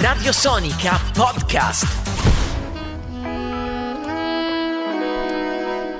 Radio Sonica Podcast.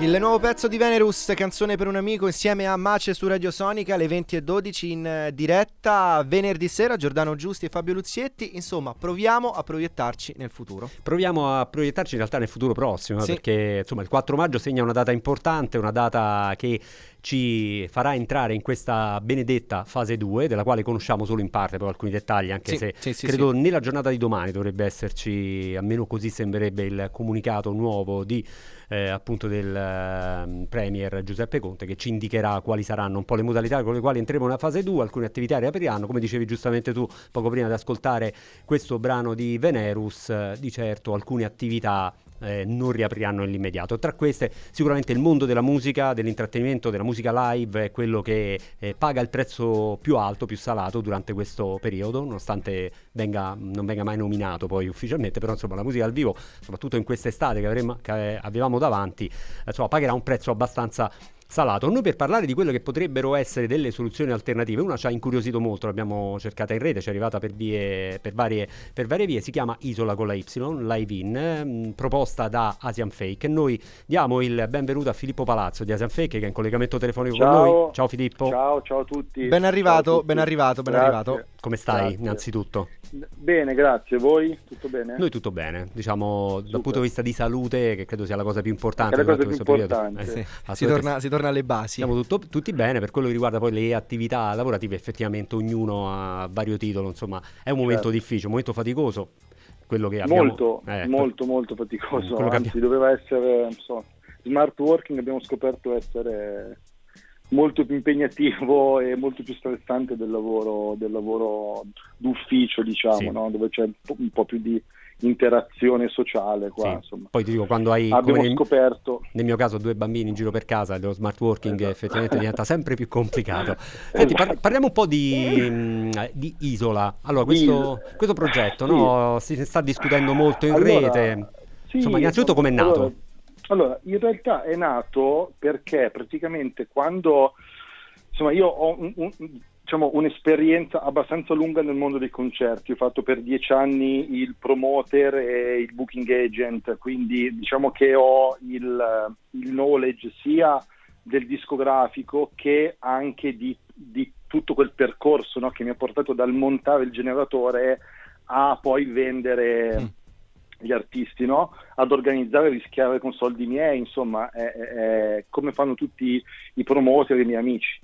Il nuovo pezzo di Venerus, canzone per un amico, insieme a Mace su Radio Sonica alle 20.12 in eh, diretta venerdì sera. Giordano Giusti e Fabio Luzietti. Insomma, proviamo a proiettarci nel futuro. Proviamo a proiettarci in realtà nel futuro prossimo, Sì. perché insomma il 4 maggio segna una data importante, una data che ci farà entrare in questa benedetta fase 2, della quale conosciamo solo in parte poi alcuni dettagli, anche Sì, se sì, sì, credo nella giornata di domani dovrebbe esserci, almeno così sembrerebbe, il comunicato nuovo di eh, appunto del ehm, Premier Giuseppe Conte che ci indicherà quali saranno un po' le modalità con le quali entreremo nella fase 2, alcune attività riapriranno, come dicevi giustamente tu poco prima di ascoltare questo brano di Venerus, eh, di certo alcune attività eh, non riapriranno nell'immediato. Tra queste sicuramente il mondo della musica, dell'intrattenimento, della musica live è quello che eh, paga il prezzo più alto, più salato durante questo periodo, nonostante venga- non venga mai nominato poi ufficialmente, però insomma la musica dal vivo, soprattutto in quest'estate che, avremo, che avevamo davanti, eh, insomma, pagherà un prezzo abbastanza salato. Noi per parlare di quelle che potrebbero essere delle soluzioni alternative, una ci ha incuriosito molto, l'abbiamo cercata in rete, ci è arrivata per, vie, per, varie, per varie vie, si chiama Isola con la Y, live in, ehm, proposta da Asian Fake. E noi diamo il benvenuto a Filippo Palazzo di Asian Fake che è in collegamento telefonico con Ciao. noi. Ciao Filippo, Ciao, ciao a tutti. Ben arrivato, tutti. ben arrivato, ben Grazie. arrivato. Come stai Grazie. innanzitutto? Bene, grazie. Voi? Tutto bene? Noi tutto bene, diciamo dal Super. punto di vista di salute, che credo sia la cosa più importante È la cosa più questo periodo. importante. Eh, Sì, si, assolutamente torna, si torna alle basi. Siamo tutto- tutti bene, per quello che riguarda poi le attività lavorative, effettivamente ognuno ha vario titolo, insomma è un momento Certo. difficile, un momento faticoso, quello che abbiamo... molto, eh, molto, molto faticoso. quello Anzi, abbiamo- doveva essere, non so, smart working abbiamo scoperto essere molto più impegnativo e molto più stressante del lavoro, del lavoro d'ufficio, diciamo, Sì. no? dove c'è un po', più di interazione sociale qua, sì. insomma. Poi ti dico, quando hai, come Abbiamo nel, scoperto nel mio caso, due bambini in giro per casa, dello smart working Esatto. effettivamente diventa sempre più complicato. Senti, par- Esatto. parliamo un po' di, mh, di Isola. Allora, questo, questo progetto, Sì. no? si sta discutendo molto in Allora, rete. Insomma, innanzitutto com'è nato? Allora, allora, in realtà è nato perché praticamente quando insomma io ho un- un- diciamo, un'esperienza abbastanza lunga nel mondo dei concerti, ho fatto per dieci anni il promoter e il booking agent, quindi diciamo che ho il, il knowledge sia del discografico che anche di, di tutto quel percorso no, che mi ha portato dal montare il generatore a poi vendere Mm. Gli artisti, no? ad organizzare e rischiare con soldi miei, insomma, è, è- come fanno tutti i promoter e i miei amici.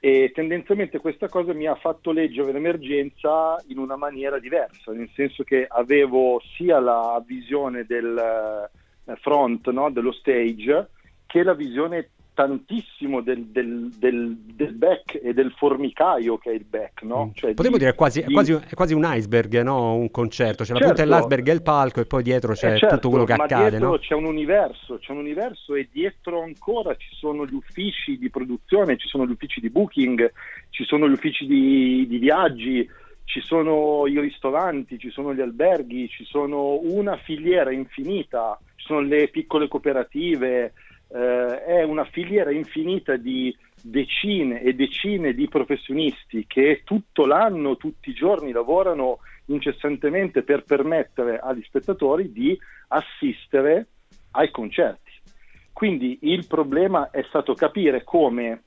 E tendenzialmente questa cosa mi ha fatto leggere l'emergenza in una maniera diversa, nel senso che avevo sia la visione del eh, front, no? dello stage, che la visione tantissimo del, del- del- del back e del formicaio che è il back, no? Mm. Cioè Potremmo di- dire quasi, è, di- quasi, è quasi un iceberg, no? un concerto. C'è la punta Certo. dell'iceberg e il palco, e poi dietro c'è Eh, certo, tutto quello che accade. No? c'è un universo, c'è un universo e dietro ancora ci sono gli uffici di produzione, ci sono gli uffici di booking, ci sono gli uffici di, di viaggi, ci sono i ristoranti, ci sono gli alberghi, ci sono una filiera infinita, ci sono le piccole cooperative, eh, è una filiera infinita di decine e decine di professionisti che tutto l'anno, tutti i giorni lavorano incessantemente per permettere agli spettatori di assistere ai concerti. Quindi il problema è stato capire come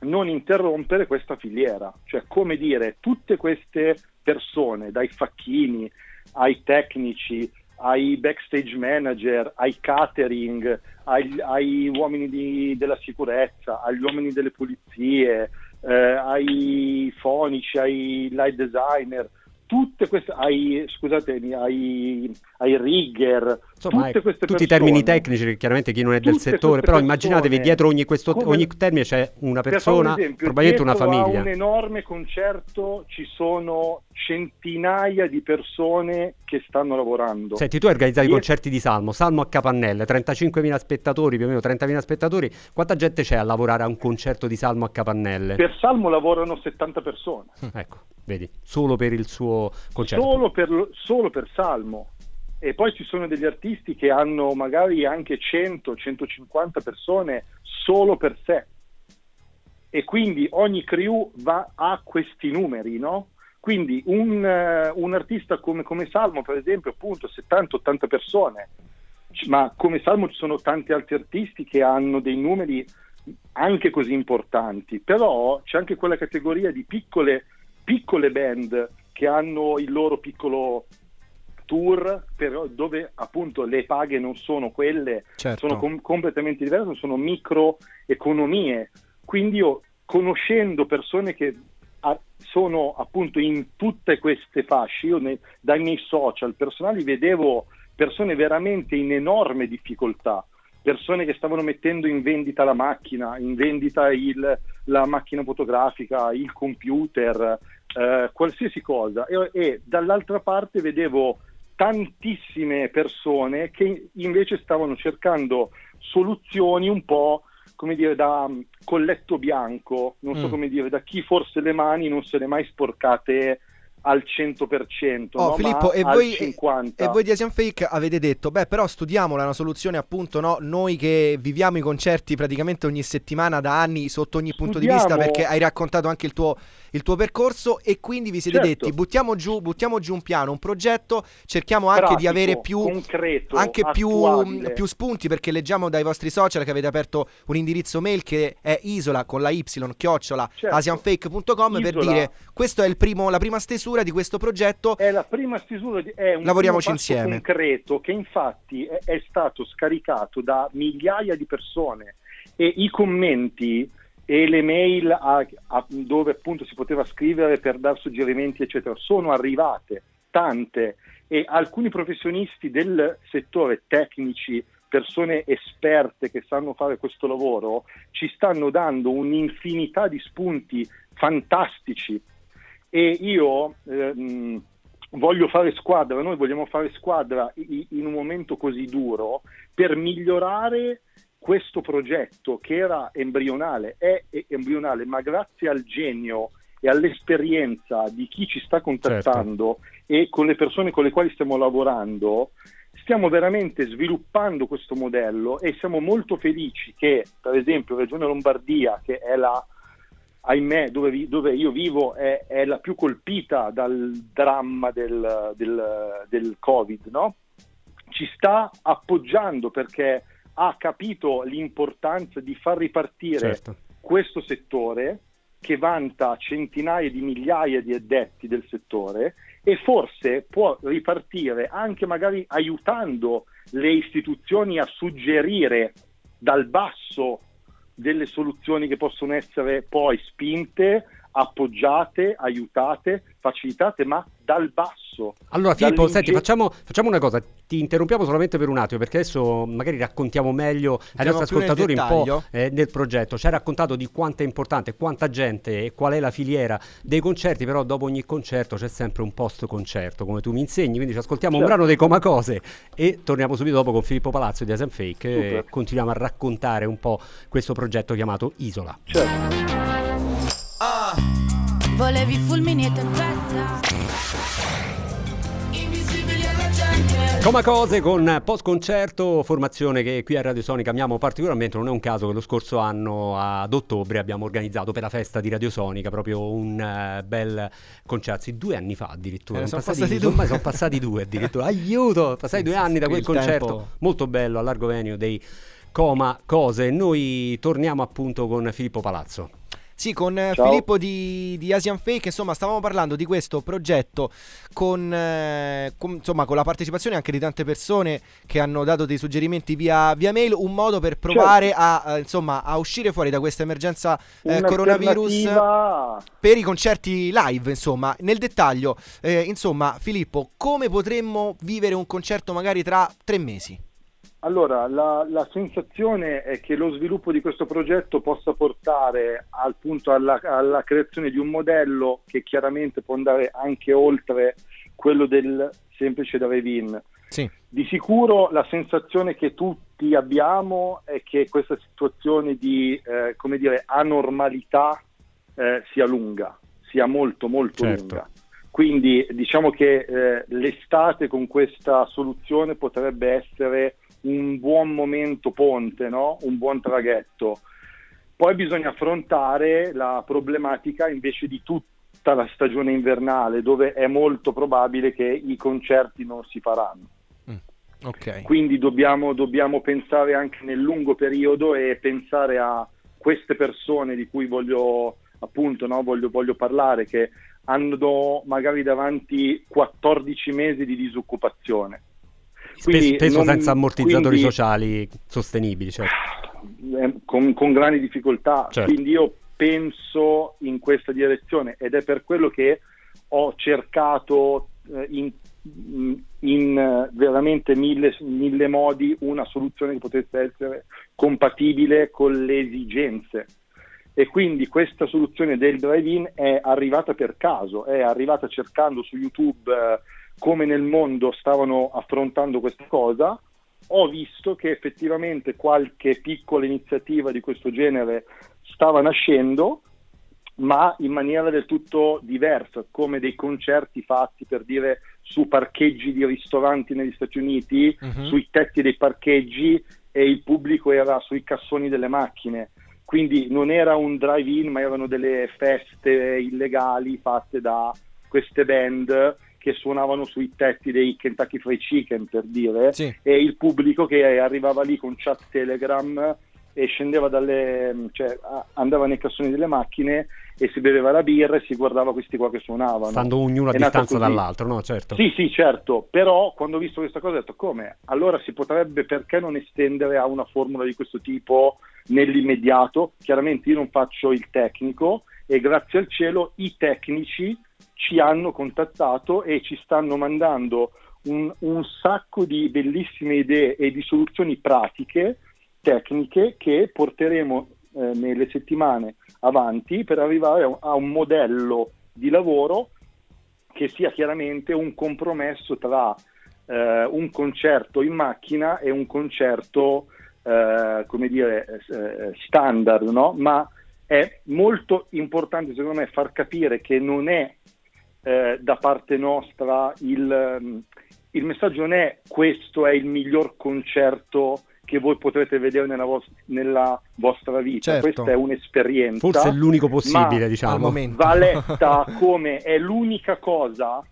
non interrompere questa filiera, cioè come dire tutte queste persone, dai facchini ai tecnici, ai backstage manager, ai catering, ai, ai uomini di- della sicurezza, agli uomini delle pulizie, eh, ai fonici, ai light designer, tutte queste, ai, scusatemi, ai, ai rigger, Insomma, tutte queste tutti i persone, termini tecnici, che chiaramente chi non è del settore, però immaginatevi persone, dietro ogni, questo, come- ogni termine c'è una per fare un persona, esempio, probabilmente una famiglia. A un enorme concerto ci sono centinaia di persone che stanno lavorando. Senti, tu hai organizzato i concerti di Salmo, Salmo a Capannelle, 35.000 spettatori, più o meno 30.000 spettatori. Quanta gente c'è a lavorare a un concerto di Salmo a Capannelle? Per Salmo lavorano 70 persone, Ecco, vedi, solo per il suo concerto. solo per, lo- solo per Salmo. E poi ci sono degli artisti che hanno magari anche 100-150 persone solo per sé. E quindi ogni crew va a questi numeri, no? Quindi un, eh, un artista come, come, Salmo, per esempio, appunto 70-80 persone, ma come Salmo ci sono tanti altri artisti che hanno dei numeri anche così importanti, però c'è anche quella categoria di piccole, piccole band che hanno il loro piccolo tour però dove appunto le paghe non sono quelle, certo. sono com- completamente diverse, sono microeconomie. Quindi io conoscendo persone che a- sono appunto in tutte queste fasce, io ne- dai miei social personali vedevo persone veramente in enorme difficoltà, persone che stavano mettendo in vendita la macchina, in vendita il, la macchina fotografica, il computer, eh, qualsiasi cosa. E, e dall'altra parte vedevo tantissime persone che invece stavano cercando soluzioni un po' come dire da mm, colletto bianco, non so mm. come dire, da chi forse le mani non se le mai sporcate al 100%, oh, no? Filippo, e voi, e, voi, di Asian Fake avete detto, beh però studiamola, una soluzione appunto, no? noi che viviamo i concerti praticamente ogni settimana da anni sotto ogni punto Studiamo... di vista, perché hai raccontato anche il tuo il tuo percorso e quindi vi siete certo. detti buttiamo giù, buttiamo giù, un piano, un progetto, cerchiamo anche Pratico, di avere più, concreto, anche più, più, spunti perché leggiamo dai vostri social che avete aperto un indirizzo mail che è isola con la y chiocciola certo. asianfake.com per dire questo è primo, la prima stesura di questo progetto. È la prima stesura, di, è un Lavoriamoci insieme. concreto che infatti è, è stato scaricato da migliaia di persone e i commenti e le mail a, a, dove appunto si poteva scrivere per dare suggerimenti eccetera. Sono arrivate tante e alcuni professionisti del settore tecnici persone esperte che sanno fare questo lavoro ci stanno dando un'infinità di spunti fantastici. E io ehm, voglio fare squadra, noi vogliamo fare squadra in un momento così duro per migliorare questo progetto che era embrionale, è embrionale, ma grazie al genio e all'esperienza di chi ci sta contattando certo. e con le persone con le quali stiamo lavorando, stiamo veramente sviluppando questo modello e siamo molto felici che, per esempio, Regione Lombardia, che è la, ahimè, dove, vi, dove io vivo, è, è, la più colpita dal dramma del, del, del Covid, no? ci sta appoggiando perché ha capito l'importanza di far ripartire certo. questo settore che vanta centinaia di migliaia di addetti del settore e forse può ripartire anche magari aiutando le istituzioni a suggerire dal basso delle soluzioni che possono essere poi spinte, appoggiate, aiutate, facilitate, ma dal basso. Allora Filippo, senti, facciamo, facciamo, una cosa, ti interrompiamo solamente per un attimo perché adesso magari raccontiamo meglio ai nostri ascoltatori un po' eh, del progetto. Ci hai raccontato di quanto è importante, quanta gente e qual è la filiera dei concerti, però dopo ogni concerto c'è sempre un post concerto, come tu mi insegni, quindi ci ascoltiamo certo. un brano dei Comacose e torniamo subito dopo con Filippo Palazzo di Asian Fake e continuiamo a raccontare un po' questo progetto chiamato Isola. Certo. Volevi fulmini e tempesta. Come cose con post concerto, formazione che qui a Radio Sonica amiamo particolarmente, non è un caso che lo scorso anno ad ottobre abbiamo organizzato per la festa di Radio Sonica proprio un uh, bel concerto, sì, due anni fa addirittura, eh, sono, passati, passati due. Ormai sono passati due addirittura, aiuto, passati sì, due anni da quel concerto tempo... molto bello all'argovenio dei Coma Cose, noi torniamo appunto con Filippo Palazzo. Sì, con eh, Ciao. Filippo di, di, Asian Fake, insomma, stavamo parlando di questo progetto con, eh, con, insomma, con, la partecipazione anche di tante persone che hanno dato dei suggerimenti via, via mail, un modo per provare certo. a, insomma, a, uscire fuori da questa emergenza eh, coronavirus per i concerti live, insomma. Nel dettaglio, eh, insomma, Filippo, come potremmo vivere un concerto magari tra tre mesi? Allora, la, la, sensazione è che lo sviluppo di questo progetto possa portare al punto alla, alla, creazione di un modello che chiaramente può andare anche oltre quello del semplice drive-in. Sì. Di sicuro la sensazione che tutti abbiamo è che questa situazione di eh, come dire, anormalità eh, sia lunga, sia molto molto certo. lunga. Quindi diciamo che eh, l'estate con questa soluzione potrebbe essere un buon momento ponte, no? un buon traghetto. Poi bisogna affrontare la problematica invece di tutti vista la stagione invernale dove è molto probabile che i concerti non si faranno. Mm, okay. Quindi dobbiamo, dobbiamo, pensare anche nel lungo periodo e pensare a queste persone di cui voglio appunto no, voglio, voglio parlare che hanno magari davanti 14 mesi di disoccupazione. Quindi spesso non, senza ammortizzatori quindi, sociali sostenibili. Certo. Eh, con, con, grandi difficoltà. Certo. Quindi io penso in questa direzione ed è per quello che ho cercato eh, in, in uh, veramente mille, mille modi una soluzione che potesse essere compatibile con le esigenze e quindi questa soluzione del drive-in è arrivata per caso, è arrivata cercando su YouTube eh, come nel mondo stavano affrontando questa cosa. Ho visto che effettivamente qualche piccola iniziativa di questo genere stava nascendo, ma in maniera del tutto diversa, come dei concerti fatti per dire su parcheggi di ristoranti negli Stati Uniti, uh-huh. sui tetti dei parcheggi e il pubblico era sui cassoni delle macchine quindi non era un drive-in, ma erano delle feste illegali fatte da queste band che suonavano sui tetti dei Kentucky Fried Chicken per dire sì. e il pubblico che arrivava lì con chat Telegram e scendeva dalle cioè andava nei cassoni delle macchine e si beveva la birra e si guardava questi qua che suonavano. Stando ognuno a È distanza dall'altro, no? Certo. Sì, sì, certo. Però quando ho visto questa cosa ho detto come? Allora si potrebbe perché non estendere a una formula di questo tipo nell'immediato? Chiaramente io non faccio il tecnico e grazie al cielo i tecnici ci hanno contattato e ci stanno mandando un, un sacco di bellissime idee e di soluzioni pratiche, tecniche che porteremo eh, nelle settimane avanti per arrivare a, a un modello di lavoro che sia chiaramente un compromesso tra eh, un concerto in macchina e un concerto, eh, come dire, eh, standard, no? Ma è molto importante, secondo me, far capire che non è eh, da parte nostra il, il messaggio non è questo è il miglior concerto che voi potrete vedere nella, vos- nella vostra vita. Certo. Questa è un'esperienza. Forse è l'unico possibile, diciamo. Va letta come è l'unica cosa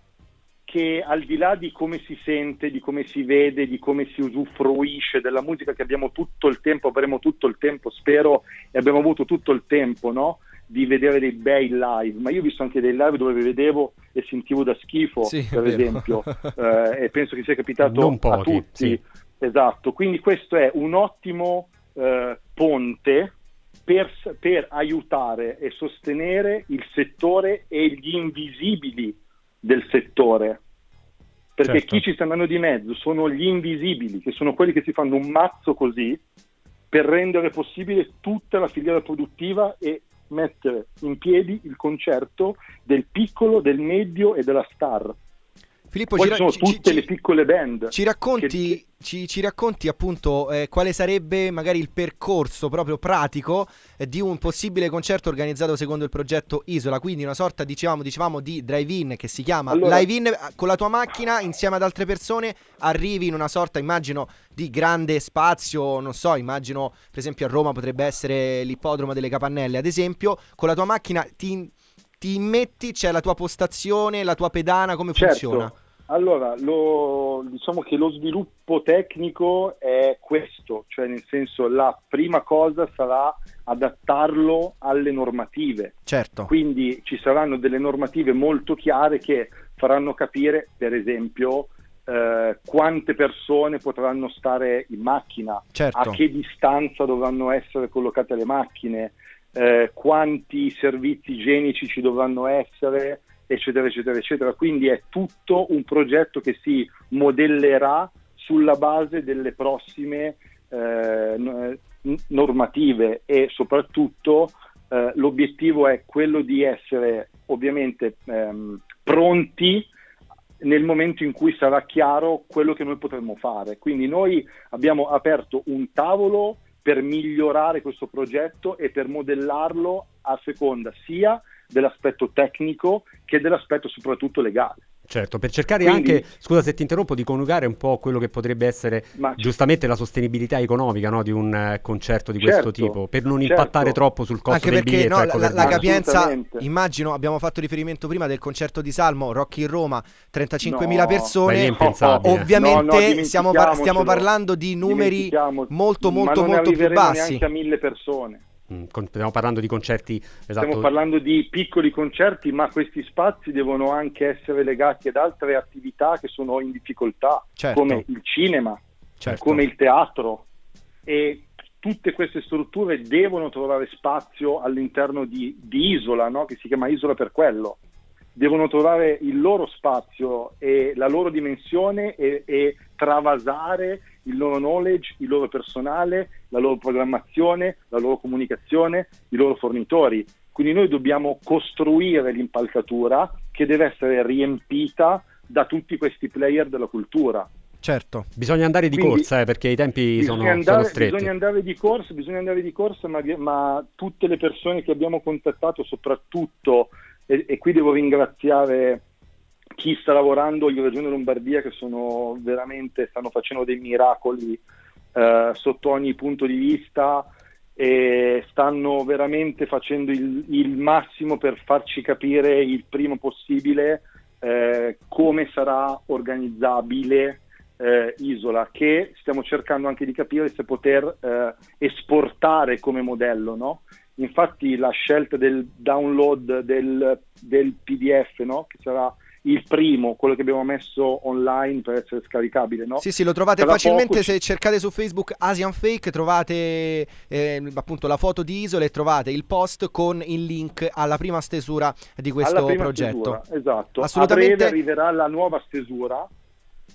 che al di là di come si sente, di come si vede, di come si usufruisce della musica che abbiamo tutto il tempo, avremo tutto il tempo, spero, e abbiamo avuto tutto il tempo, no? Di vedere dei bei live, ma io ho visto anche dei live dove vedevo e sentivo da schifo, sì, per esempio, eh, e penso che sia capitato pochi, a tutti. Sì. Esatto, quindi questo è un ottimo eh, ponte per, per, aiutare e sostenere il settore e gli invisibili del settore. Perché certo. chi ci sta andando di mezzo sono gli invisibili, che sono quelli che si fanno un mazzo così per rendere possibile tutta la filiera produttiva e mettere in piedi il concerto del piccolo, del medio e della star. Filippo, Poi ci, sono tutte ci, le piccole band. Ci racconti, che... ci, ci racconti appunto eh, quale sarebbe magari il percorso proprio pratico eh, di un possibile concerto organizzato secondo il progetto Isola, quindi una sorta dicevamo, dicevamo di drive-in che si chiama allora... live-in eh, con la tua macchina insieme ad altre persone arrivi in una sorta, immagino, di grande spazio, non so, immagino per esempio a Roma potrebbe essere l'ippodromo delle Capannelle, ad esempio, con la tua macchina ti, ti immetti, c'è la tua postazione, la tua pedana, come certo. funziona? Allora, lo, diciamo che lo sviluppo tecnico è questo, cioè nel senso la prima cosa sarà adattarlo alle normative. Certo. Quindi ci saranno delle normative molto chiare che faranno capire, per esempio, eh, quante persone potranno stare in macchina, certo. a che distanza dovranno essere collocate le macchine, eh, quanti servizi igienici ci dovranno essere eccetera, eccetera, eccetera. Quindi è tutto un progetto che si modellerà sulla base delle prossime eh, normative e soprattutto eh, l'obiettivo è quello di essere ovviamente ehm, pronti nel momento in cui sarà chiaro quello che noi potremmo fare. Quindi noi abbiamo aperto un tavolo per migliorare questo progetto e per modellarlo a seconda sia dell'aspetto tecnico che dell'aspetto soprattutto legale. Certo, per cercare Quindi, anche, scusa se ti interrompo, di coniugare un po' quello che potrebbe essere ma, giustamente la sostenibilità economica no, di un uh, concerto di certo, questo tipo, per non certo. impattare troppo sul costo anche del perché, biglietto. No, ecco, la, la capienza, immagino, abbiamo fatto riferimento prima del concerto di Salmo, Rocky in Roma, 35.000 no, persone. Ovviamente no, stiamo par- stiamo parlando di numeri molto molto molto più bassi. neanche a mille persone. Mm, stiamo parlando di concerti esatto. Stiamo parlando di piccoli concerti, ma questi spazi devono anche essere legati ad altre attività che sono in difficoltà, certo. come il cinema, certo. come il teatro. E tutte queste strutture devono trovare spazio all'interno di, di Isola, no? che si chiama Isola per quello. Devono trovare il loro spazio e la loro dimensione e, e travasare il loro knowledge, il loro personale, la loro programmazione, la loro comunicazione, i loro fornitori. Quindi noi dobbiamo costruire l'impalcatura che deve essere riempita da tutti questi player della cultura. Certo, bisogna andare di Quindi, corsa eh, perché i tempi sono, andare, sono, stretti. Bisogna andare di corsa, bisogna andare di corsa ma, ma, tutte le persone che abbiamo contattato, soprattutto, e, e qui devo ringraziare chi sta lavorando in Regione Lombardia che sono veramente stanno facendo dei miracoli eh, sotto ogni punto di vista e stanno veramente facendo il, il massimo per farci capire il prima possibile eh, come sarà organizzabile eh, Isola, che stiamo cercando anche di capire se poter eh, esportare come modello. No? Infatti la scelta del download del, del PDF, no? che sarà il primo, quello che abbiamo messo online per essere scaricabile, no? Sì, sì, lo trovate Tra facilmente se cercate su Facebook Asian Fake, trovate eh, appunto la foto di Isola e trovate il post con il link alla prima stesura di questo progetto. Stesura, esatto. Assolutamente. A breve arriverà la nuova stesura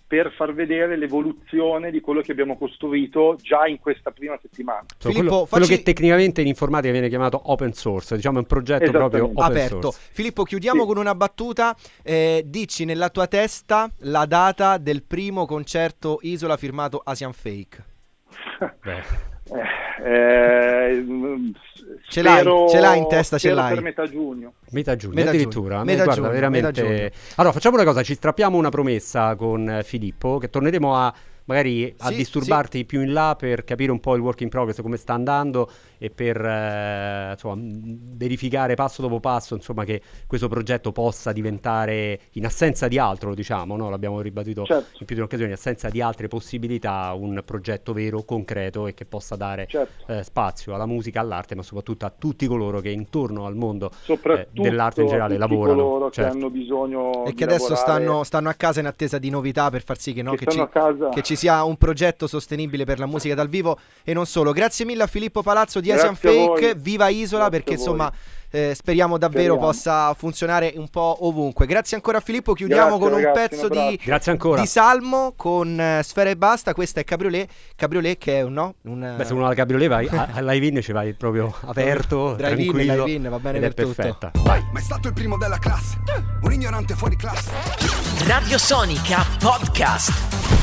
per far vedere l'evoluzione di quello che abbiamo costruito già in questa prima settimana. So, Filippo, quello, facci... quello, che tecnicamente in informatica viene chiamato open source, diciamo è un progetto proprio open aperto. Source. Filippo, chiudiamo sì. con una battuta. Eh, dici nella tua testa la data del primo concerto Isola firmato Asian Fake. Beh. Eh, ce, l'hai, ce l'hai in testa, ce l'hai. per metà giugno. Metà giugno, metà addirittura. Metà guarda, giugno, veramente... Metà allora, facciamo una cosa, ci strappiamo una promessa con Filippo, che torneremo a magari a sì, disturbarti sì. più in là per capire un po' il work in progress, come sta andando e per eh, insomma, verificare passo dopo passo insomma, che questo progetto possa diventare, in assenza di altro, diciamo, no? l'abbiamo ribadito certo. in più di un'occasione, in assenza di altre possibilità, un progetto vero, concreto e che possa dare certo. eh, spazio alla musica, all'arte, ma soprattutto a tutti coloro che intorno al mondo eh, dell'arte in generale lavorano. coloro certo. che hanno bisogno e che adesso stanno, stanno, a casa in attesa di novità per far sì che, no, che, che, ci, che ci sia un progetto sostenibile per la musica dal vivo e non solo. Grazie mille a Filippo Palazzo di Asian Fake, viva Isola Grazie perché insomma eh, speriamo davvero speriamo. possa funzionare un po' ovunque. Grazie ancora a Filippo, chiudiamo Grazie, con ragazzi, un pezzo di, di, Salmo con uh, Sfera e Basta, questa è Cabriolet, Cabriolet che è un no? Un, Beh, se uno alla Cabriolet vai all'ive-in ci vai proprio aperto, tranquillo drive-in, va bene per è perfetta. tutto. Vai. Ma è stato il primo della classe, un ignorante fuori classe. Radio Sonica Podcast.